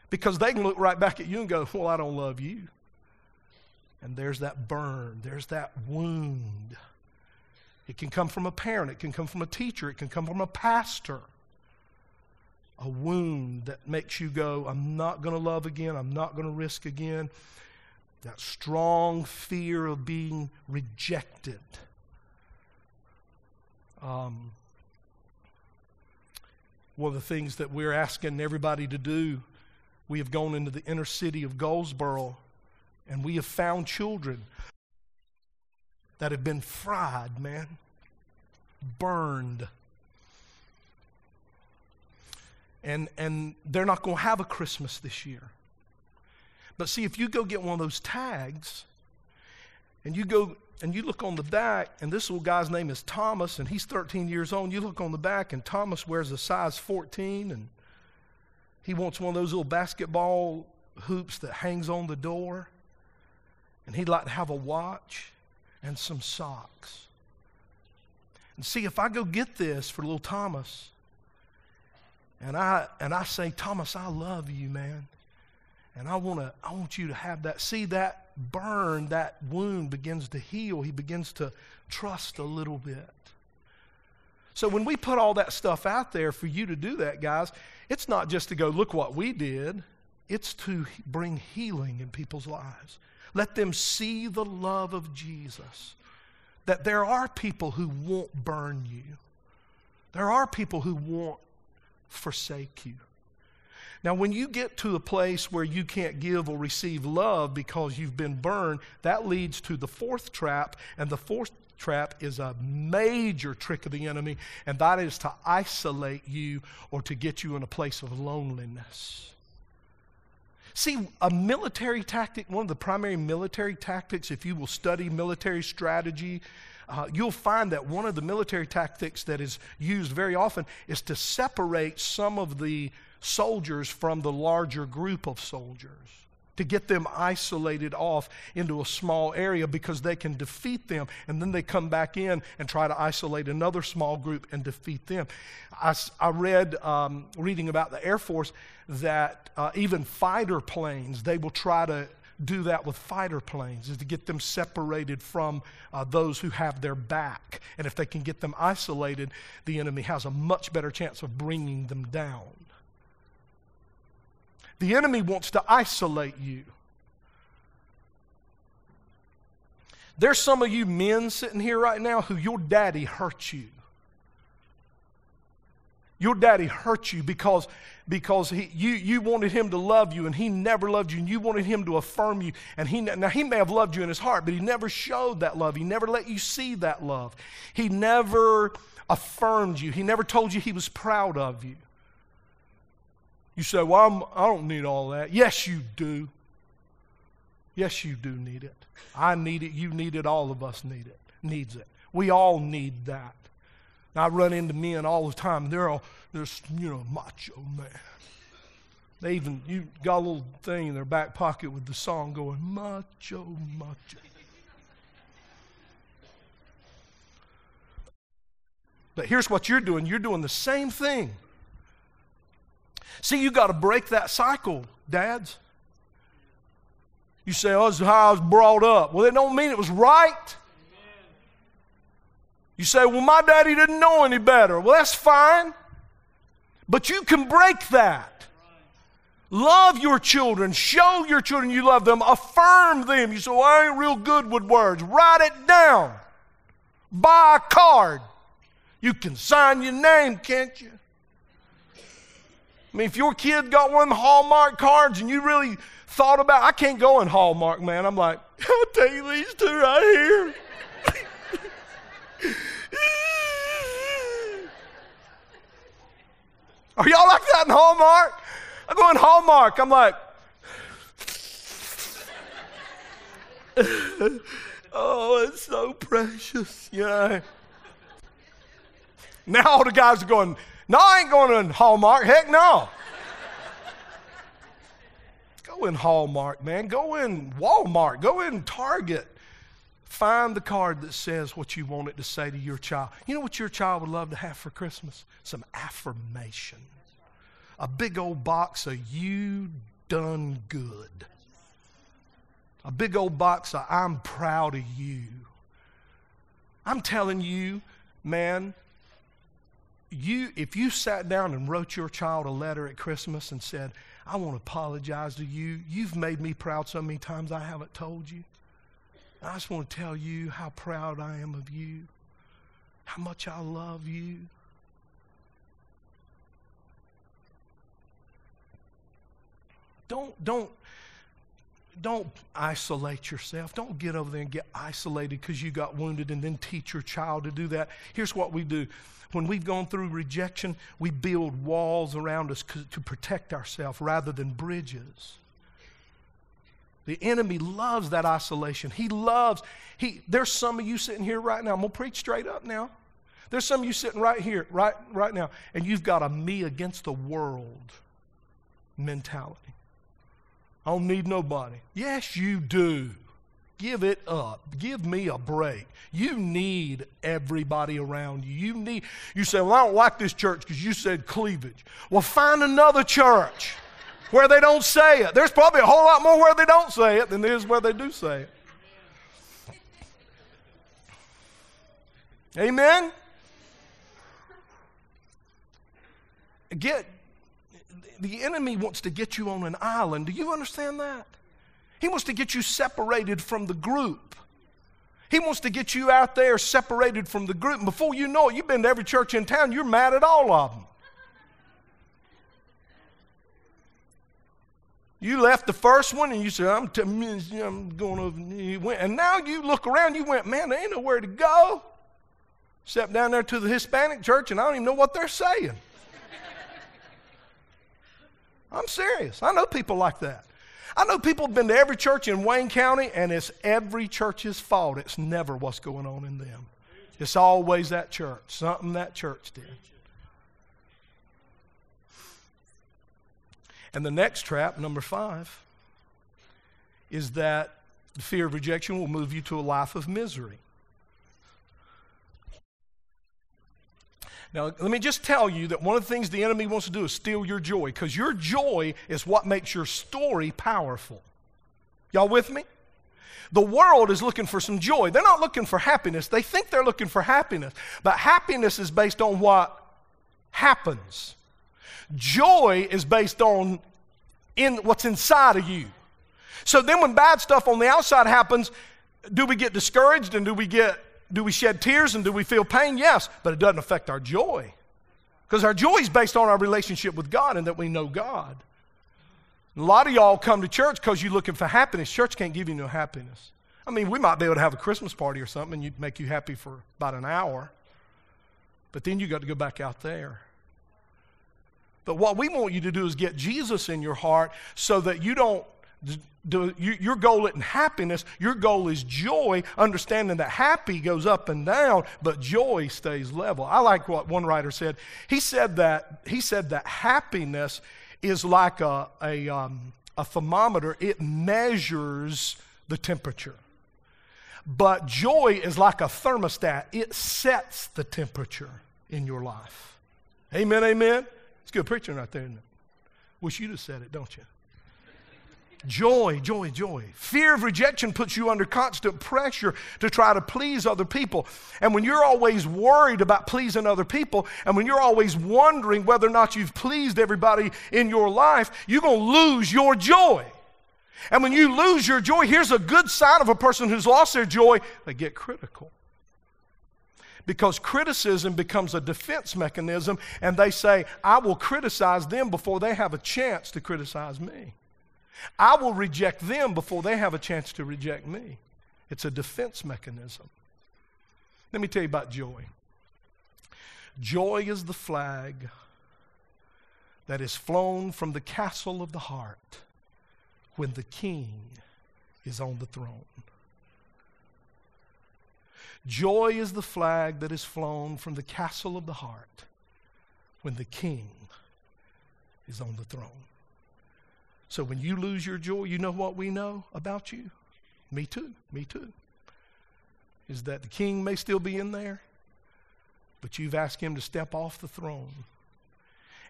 Because they can look right back at you and go, Well, I don't love you. And there's that burn, there's that wound. It can come from a parent, it can come from a teacher, it can come from a pastor. A wound that makes you go, I'm not going to love again, I'm not going to risk again. That strong fear of being rejected. Um, one of the things that we're asking everybody to do, we have gone into the inner city of Goldsboro and we have found children that have been fried, man, burned. And, and they're not going to have a Christmas this year. But see, if you go get one of those tags and you go and you look on the back, and this little guy's name is Thomas, and he's 13 years old. You look on the back, and Thomas wears a size 14, and he wants one of those little basketball hoops that hangs on the door. And he'd like to have a watch and some socks. And see, if I go get this for little Thomas, and I and I say, Thomas, I love you, man. And I want to I want you to have that. See that burn, that wound begins to heal. He begins to trust a little bit. So when we put all that stuff out there for you to do that, guys, it's not just to go, look what we did. It's to bring healing in people's lives. Let them see the love of Jesus. That there are people who won't burn you. There are people who won't forsake you. Now, when you get to a place where you can't give or receive love because you've been burned, that leads to the fourth trap, and the fourth trap is a major trick of the enemy, and that is to isolate you or to get you in a place of loneliness. See, a military tactic, one of the primary military tactics, if you will study military strategy, uh, you'll find that one of the military tactics that is used very often is to separate some of the soldiers from the larger group of soldiers, to get them isolated off into a small area because they can defeat them. And then they come back in and try to isolate another small group and defeat them. I, I read, um, reading about the Air Force, that uh, even fighter planes, they will try to do that with fighter planes is to get them separated from uh, those who have their back. And if they can get them isolated, the enemy has a much better chance of bringing them down. The enemy wants to isolate you. There's some of you men sitting here right now who your daddy hurt you. Your daddy hurt you because, because he, you, you wanted him to love you and he never loved you and you wanted him to affirm you. And he, now, he may have loved you in his heart, but he never showed that love. He never let you see that love. He never affirmed you. He never told you he was proud of you. You say, Well, I'm, I do not need all that. Yes, you do. Yes, you do need it. I need it. You need it. All of us need it. Needs it. We all need that. I run into men all the time. They're all this, you know, macho man. They even you got a little thing in their back pocket with the song going, macho, macho. But here's what you're doing. You're doing the same thing. See, you got to break that cycle, dads. You say, oh, this is how I was brought up. Well, it don't mean it was right. You say, well, my daddy didn't know any better. Well, that's fine. But you can break that. Love your children. Show your children you love them. Affirm them. You say, well, I ain't real good with words. Write it down. Buy a card. You can sign your name, can't you? I mean, if your kid got one of the Hallmark cards and you really thought about, I can't go in Hallmark, man. I'm like, I'll take these two right here. Are y'all like that in Hallmark? I go in Hallmark. I'm like, oh, it's so precious, know. Now all the guys are going, no, I ain't going to Hallmark. Heck no. Go in Hallmark, man. Go in Walmart. Go in Target. Find the card that says what you want it to say to your child. You know what your child would love to have for Christmas? Some affirmation. A big old box of you done good. A big old box of I'm proud of you. I'm telling you, man, you if you sat down and wrote your child a letter at Christmas and said, I want to apologize to you. You've made me proud so many times I haven't told you. I just want to tell you how proud I am of you, how much I love you. Don't, don't, don't isolate yourself. Don't get over there and get isolated because you got wounded and then teach your child to do that. Here's what we do when we've gone through rejection, we build walls around us to protect ourselves rather than bridges. The enemy loves that isolation. He loves, he, there's some of you sitting here right now. I'm going to preach straight up now. There's some of you sitting right here, right, right now, and you've got a me against the world mentality. I don't need nobody. Yes, you do. Give it up. Give me a break. You need everybody around you. You need, you say, Well, I don't like this church because you said cleavage. Well, find another church where they don't say it. There's probably a whole lot more where they don't say it than there is where they do say it. Amen? Get, the enemy wants to get you on an island. Do you understand that? He wants to get you separated from the group. He wants to get you out there separated from the group. And before you know it, you've been to every church in town, you're mad at all of them. You left the first one and you said, I'm, t- I'm going over. You went, and now you look around, you went, man, there ain't nowhere to go. Step down there to the Hispanic church and I don't even know what they're saying. I'm serious. I know people like that. I know people have been to every church in Wayne County, and it's every church's fault. It's never what's going on in them. It's always that church, something that church did. And the next trap, number five, is that the fear of rejection will move you to a life of misery. Now, let me just tell you that one of the things the enemy wants to do is steal your joy, because your joy is what makes your story powerful. Y'all with me? The world is looking for some joy. They're not looking for happiness. They think they're looking for happiness. But happiness is based on what happens. Joy is based on in what's inside of you. So then when bad stuff on the outside happens, do we get discouraged and do we get do we shed tears and do we feel pain? Yes, but it doesn't affect our joy. Because our joy is based on our relationship with God and that we know God. A lot of y'all come to church because you're looking for happiness. Church can't give you no happiness. I mean, we might be able to have a Christmas party or something and you'd make you happy for about an hour. But then you got to go back out there. But what we want you to do is get Jesus in your heart so that you don't your goal isn't happiness, your goal is joy, understanding that happy goes up and down, but joy stays level. I like what one writer said. He said that, he said that happiness is like a, a, um, a thermometer, it measures the temperature. But joy is like a thermostat, it sets the temperature in your life. Amen, amen. It's good preaching right there? Wish you'd have said it, don't you? Joy, joy, joy. Fear of rejection puts you under constant pressure to try to please other people. And when you're always worried about pleasing other people, and when you're always wondering whether or not you've pleased everybody in your life, you're going to lose your joy. And when you lose your joy, here's a good sign of a person who's lost their joy they get critical. Because criticism becomes a defense mechanism, and they say, I will criticize them before they have a chance to criticize me. I will reject them before they have a chance to reject me. It's a defense mechanism. Let me tell you about joy. Joy is the flag that is flown from the castle of the heart when the king is on the throne. Joy is the flag that is flown from the castle of the heart when the king is on the throne. So when you lose your joy, you know what we know about you? Me too, me too. Is that the king may still be in there, but you've asked him to step off the throne.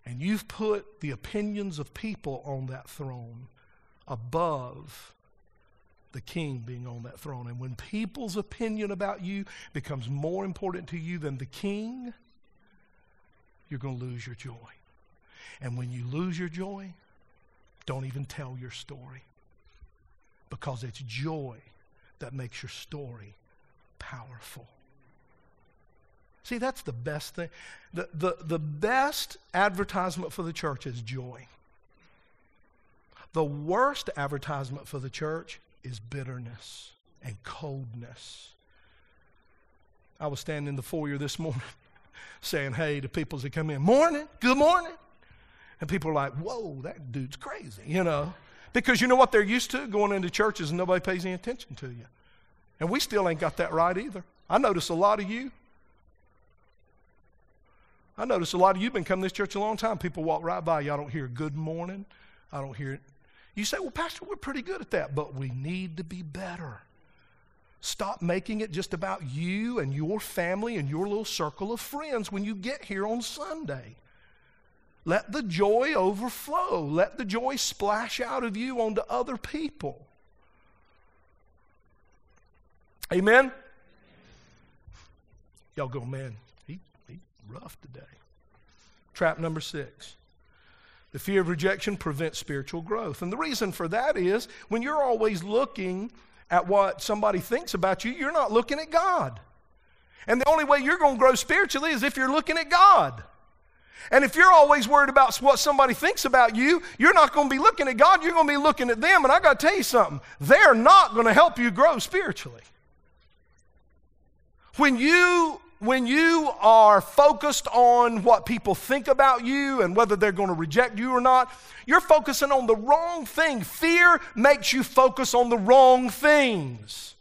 And you've put the opinions of people on that throne above the king being on that throne. And when people's opinion about you becomes more important to you than the king, you're going to lose your joy. And when you lose your joy, don't even tell your story because it's joy that makes your story powerful. See, that's the best thing. The, the, the best advertisement for the church is joy. The worst advertisement for the church is bitterness and coldness. I was standing in the foyer this morning saying hey to people as they come in, morning, good morning. And people are like, whoa, that dude's crazy, you know. Because you know what they're used to? Going into churches and nobody pays any attention to you. And we still ain't got that right either. I notice a lot of you. I notice a lot of you been coming to this church a long time. People walk right by you. I don't hear good morning. I don't hear it. you say, well, Pastor, we're pretty good at that, but we need to be better. Stop making it just about you and your family and your little circle of friends when you get here on Sunday. Let the joy overflow. Let the joy splash out of you onto other people. Amen? Y'all go, man, he, he rough today. Trap number six. The fear of rejection prevents spiritual growth. And the reason for that is when you're always looking at what somebody thinks about you, you're not looking at God. And the only way you're going to grow spiritually is if you're looking at God. And if you're always worried about what somebody thinks about you, you're not going to be looking at God, you're going to be looking at them. And I got to tell you something, they're not going to help you grow spiritually. When you when you are focused on what people think about you and whether they're going to reject you or not, you're focusing on the wrong thing. Fear makes you focus on the wrong things.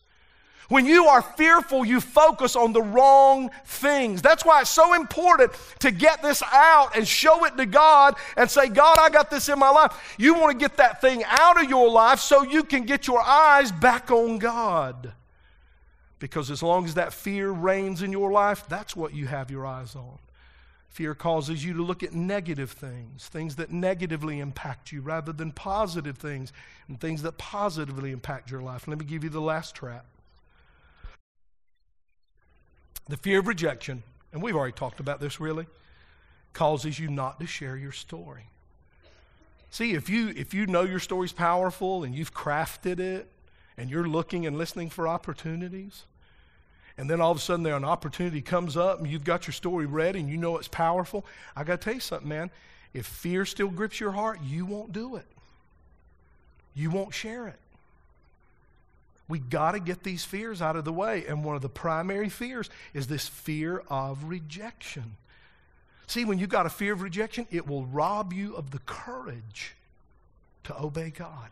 When you are fearful, you focus on the wrong things. That's why it's so important to get this out and show it to God and say, God, I got this in my life. You want to get that thing out of your life so you can get your eyes back on God. Because as long as that fear reigns in your life, that's what you have your eyes on. Fear causes you to look at negative things, things that negatively impact you, rather than positive things and things that positively impact your life. Let me give you the last trap. The fear of rejection, and we've already talked about this really, causes you not to share your story. See, if you if you know your story's powerful and you've crafted it and you're looking and listening for opportunities, and then all of a sudden there an opportunity comes up and you've got your story ready and you know it's powerful, I got to tell you something, man. If fear still grips your heart, you won't do it. You won't share it. We got to get these fears out of the way. And one of the primary fears is this fear of rejection. See, when you've got a fear of rejection, it will rob you of the courage to obey God.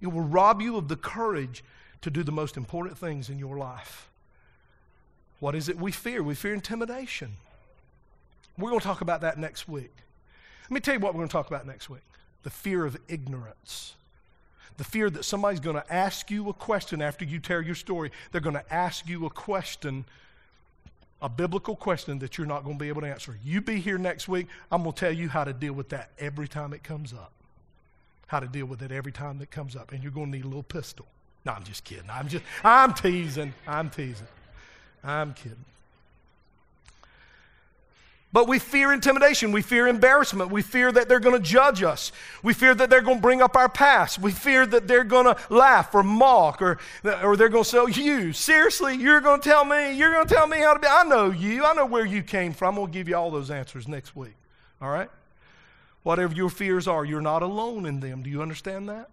It will rob you of the courage to do the most important things in your life. What is it we fear? We fear intimidation. We're going to talk about that next week. Let me tell you what we're going to talk about next week the fear of ignorance. The fear that somebody's going to ask you a question after you tell your story. They're going to ask you a question, a biblical question that you're not going to be able to answer. You be here next week. I'm going to tell you how to deal with that every time it comes up how to deal with it every time it comes up. And you're going to need a little pistol. No, I'm just kidding. I'm just, I'm teasing. I'm teasing. I'm kidding. But we fear intimidation. We fear embarrassment. We fear that they're going to judge us. We fear that they're going to bring up our past. We fear that they're going to laugh or mock or, or they're going to say, You, seriously, you're going to tell me, you're going to tell me how to be. I know you. I know where you came from. To give you all those answers next week. All right? Whatever your fears are, you're not alone in them. Do you understand that?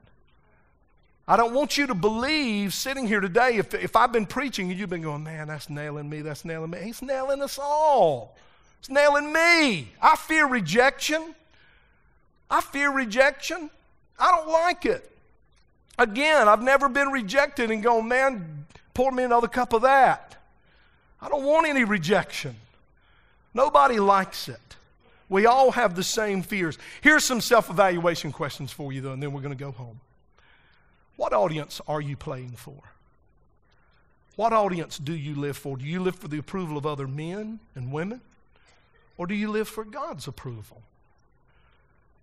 I don't want you to believe sitting here today, if, if I've been preaching and you've been going, man, that's nailing me, that's nailing me. He's nailing us all. It's nailing me. I fear rejection. I fear rejection. I don't like it. Again, I've never been rejected and going, man, pour me another cup of that. I don't want any rejection. Nobody likes it. We all have the same fears. Here's some self evaluation questions for you, though, and then we're going to go home. What audience are you playing for? What audience do you live for? Do you live for the approval of other men and women? Or do you live for God's approval?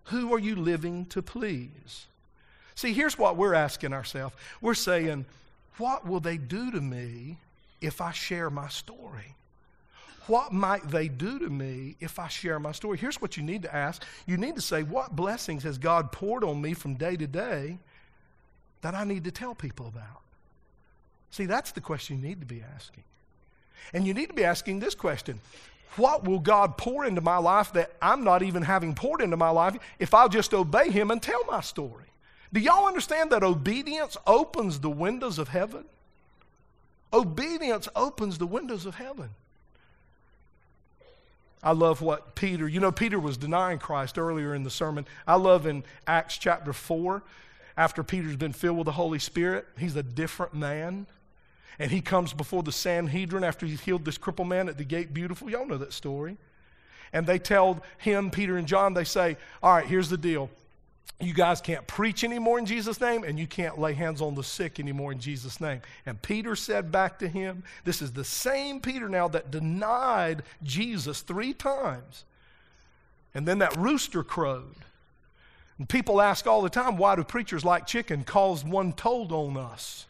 Who are you living to please? See, here's what we're asking ourselves we're saying, What will they do to me if I share my story? What might they do to me if I share my story? Here's what you need to ask. You need to say, What blessings has God poured on me from day to day that I need to tell people about? See, that's the question you need to be asking. And you need to be asking this question What will God pour into my life that I'm not even having poured into my life if I'll just obey Him and tell my story? Do y'all understand that obedience opens the windows of heaven? Obedience opens the windows of heaven. I love what Peter, you know, Peter was denying Christ earlier in the sermon. I love in Acts chapter 4, after Peter's been filled with the Holy Spirit, he's a different man. And he comes before the Sanhedrin after he's healed this crippled man at the gate beautiful. Y'all know that story. And they tell him, Peter and John, they say, All right, here's the deal you guys can't preach anymore in Jesus' name, and you can't lay hands on the sick anymore in Jesus' name. And Peter said back to him, This is the same Peter now that denied Jesus three times. And then that rooster crowed. And people ask all the time, Why do preachers like chicken? Cause one told on us.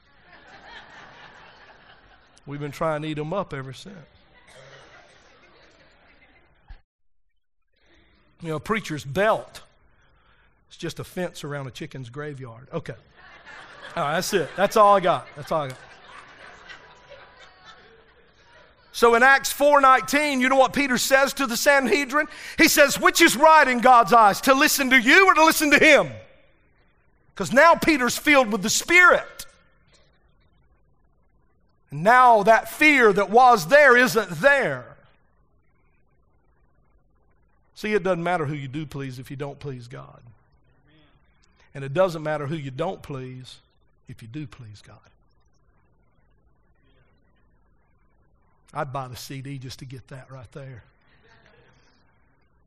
We've been trying to eat them up ever since. You know, preacher's belt it's just a fence around a chicken's graveyard. Okay. All right, that's it. That's all I got. That's all I got. So in Acts 4:19, you know what Peter says to the Sanhedrin? He says, "Which is right in God's eyes, to listen to you or to listen to him?" Because now Peter's filled with the Spirit. Now that fear that was there isn't there. See, it doesn't matter who you do please if you don't please God. And it doesn't matter who you don't please if you do please God. I'd buy the CD just to get that right there.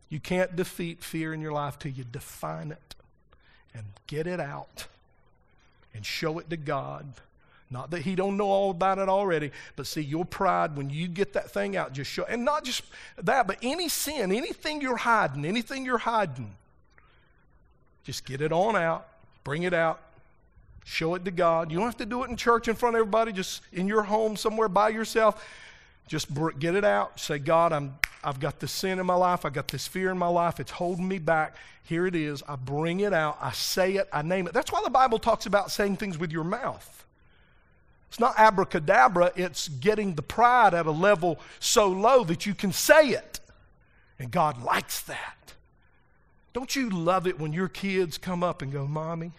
You can't defeat fear in your life till you define it and get it out and show it to God. Not that he don't know all about it already, but see your pride when you get that thing out, just show and not just that, but any sin, anything you're hiding, anything you're hiding, just get it on out, bring it out, show it to God. You don't have to do it in church in front of everybody, just in your home somewhere by yourself. Just get it out. Say, God, I'm, I've got this sin in my life. I've got this fear in my life. It's holding me back. Here it is. I bring it out. I say it. I name it. That's why the Bible talks about saying things with your mouth. It's not abracadabra, it's getting the pride at a level so low that you can say it. And God likes that. Don't you love it when your kids come up and go, Mommy,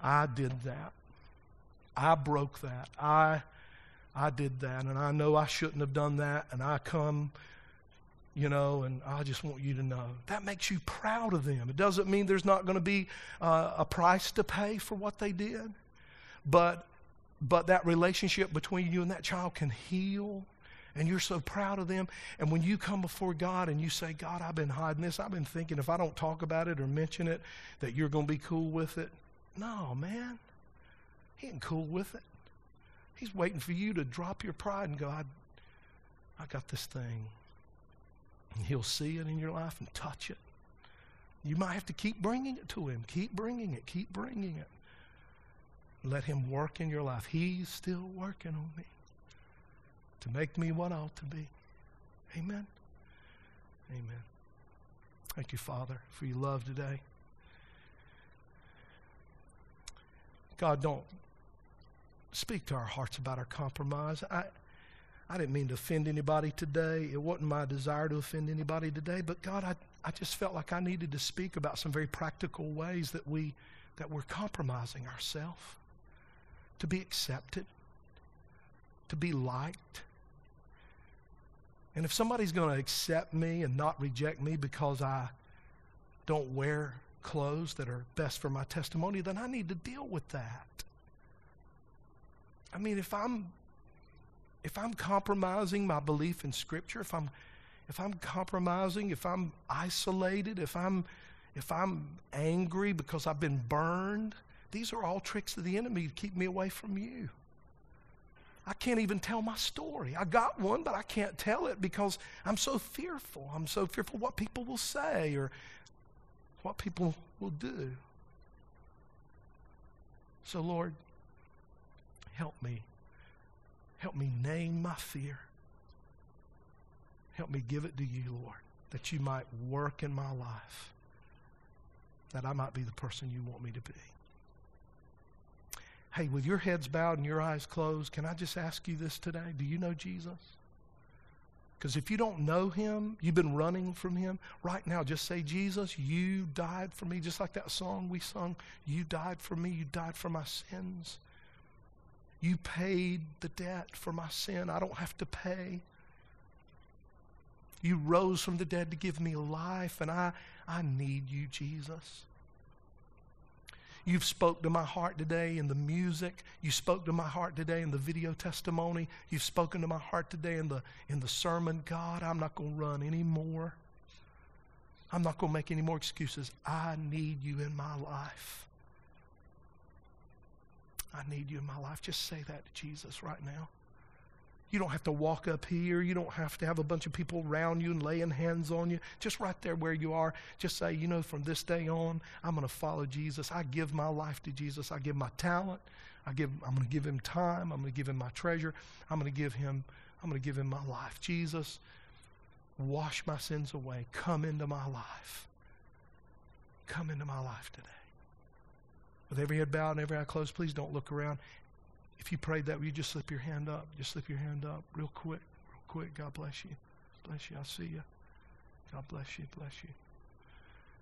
I did that. I broke that. I, I did that. And I know I shouldn't have done that. And I come, you know, and I just want you to know. That makes you proud of them. It doesn't mean there's not going to be uh, a price to pay for what they did. But, but that relationship between you and that child can heal and you're so proud of them. And when you come before God and you say, God, I've been hiding this, I've been thinking if I don't talk about it or mention it, that you're going to be cool with it. No, man. He ain't cool with it. He's waiting for you to drop your pride and go, I, I got this thing. And he'll see it in your life and touch it. You might have to keep bringing it to him. Keep bringing it. Keep bringing it. Let him work in your life. He's still working on me to make me what I ought to be. Amen. Amen. Thank you, Father, for your love today. God, don't speak to our hearts about our compromise. I, I didn't mean to offend anybody today. It wasn't my desire to offend anybody today, but God, I, I just felt like I needed to speak about some very practical ways that we that we're compromising ourselves to be accepted, to be liked, and if somebody's going to accept me and not reject me because I don't wear clothes that are best for my testimony, then I need to deal with that. I mean, if I'm if I'm compromising my belief in scripture, if I'm if I'm compromising, if I'm isolated, if I'm if I'm angry because I've been burned, these are all tricks of the enemy to keep me away from you. I can't even tell my story. I got one, but I can't tell it because I'm so fearful. I'm so fearful what people will say or what people will do. So, Lord, help me. Help me name my fear. Help me give it to you, Lord, that you might work in my life, that I might be the person you want me to be. Hey, with your heads bowed and your eyes closed, can I just ask you this today? Do you know Jesus? Because if you don't know him, you've been running from him, right now just say, Jesus, you died for me. Just like that song we sung, you died for me, you died for my sins. You paid the debt for my sin. I don't have to pay. You rose from the dead to give me life, and I, I need you, Jesus. You've spoke to my heart today in the music. You spoke to my heart today in the video testimony. You've spoken to my heart today in the, in the sermon. God, I'm not going to run anymore. I'm not going to make any more excuses. I need you in my life. I need you in my life. Just say that to Jesus right now. You don't have to walk up here. You don't have to have a bunch of people around you and laying hands on you. Just right there where you are, just say, you know, from this day on, I'm going to follow Jesus. I give my life to Jesus. I give my talent. I give, I'm going to give him time. I'm going to give him my treasure. I'm going to give him, I'm going to give him my life. Jesus, wash my sins away. Come into my life. Come into my life today. With every head bowed and every eye closed, please don't look around. If you prayed that, will you just slip your hand up? Just slip your hand up real quick, real quick. God bless you. Bless you. I see you. God bless you. Bless you.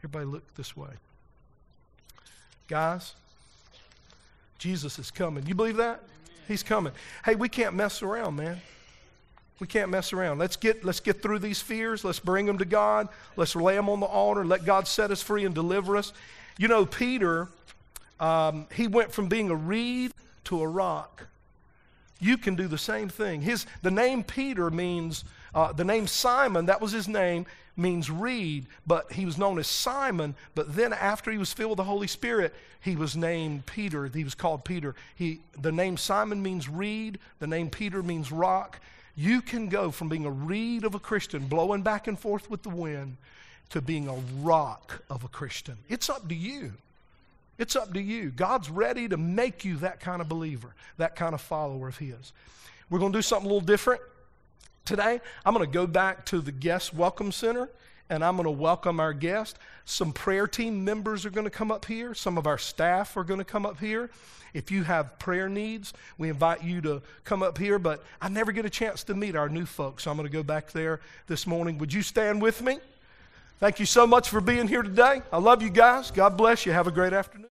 Everybody look this way. Guys, Jesus is coming. You believe that? He's coming. Hey, we can't mess around, man. We can't mess around. Let's get, let's get through these fears. Let's bring them to God. Let's lay them on the altar. Let God set us free and deliver us. You know, Peter, um, he went from being a reed to a rock. You can do the same thing. His, the name Peter means, uh, the name Simon, that was his name, means reed, but he was known as Simon. But then after he was filled with the Holy Spirit, he was named Peter. He was called Peter. He, the name Simon means reed, the name Peter means rock. You can go from being a reed of a Christian, blowing back and forth with the wind, to being a rock of a Christian. It's up to you. It's up to you. God's ready to make you that kind of believer, that kind of follower of His. We're going to do something a little different today. I'm going to go back to the guest welcome center and I'm going to welcome our guest. Some prayer team members are going to come up here. Some of our staff are going to come up here. If you have prayer needs, we invite you to come up here, but I never get a chance to meet our new folks, so I'm going to go back there this morning. Would you stand with me? Thank you so much for being here today. I love you guys. God bless you. Have a great afternoon.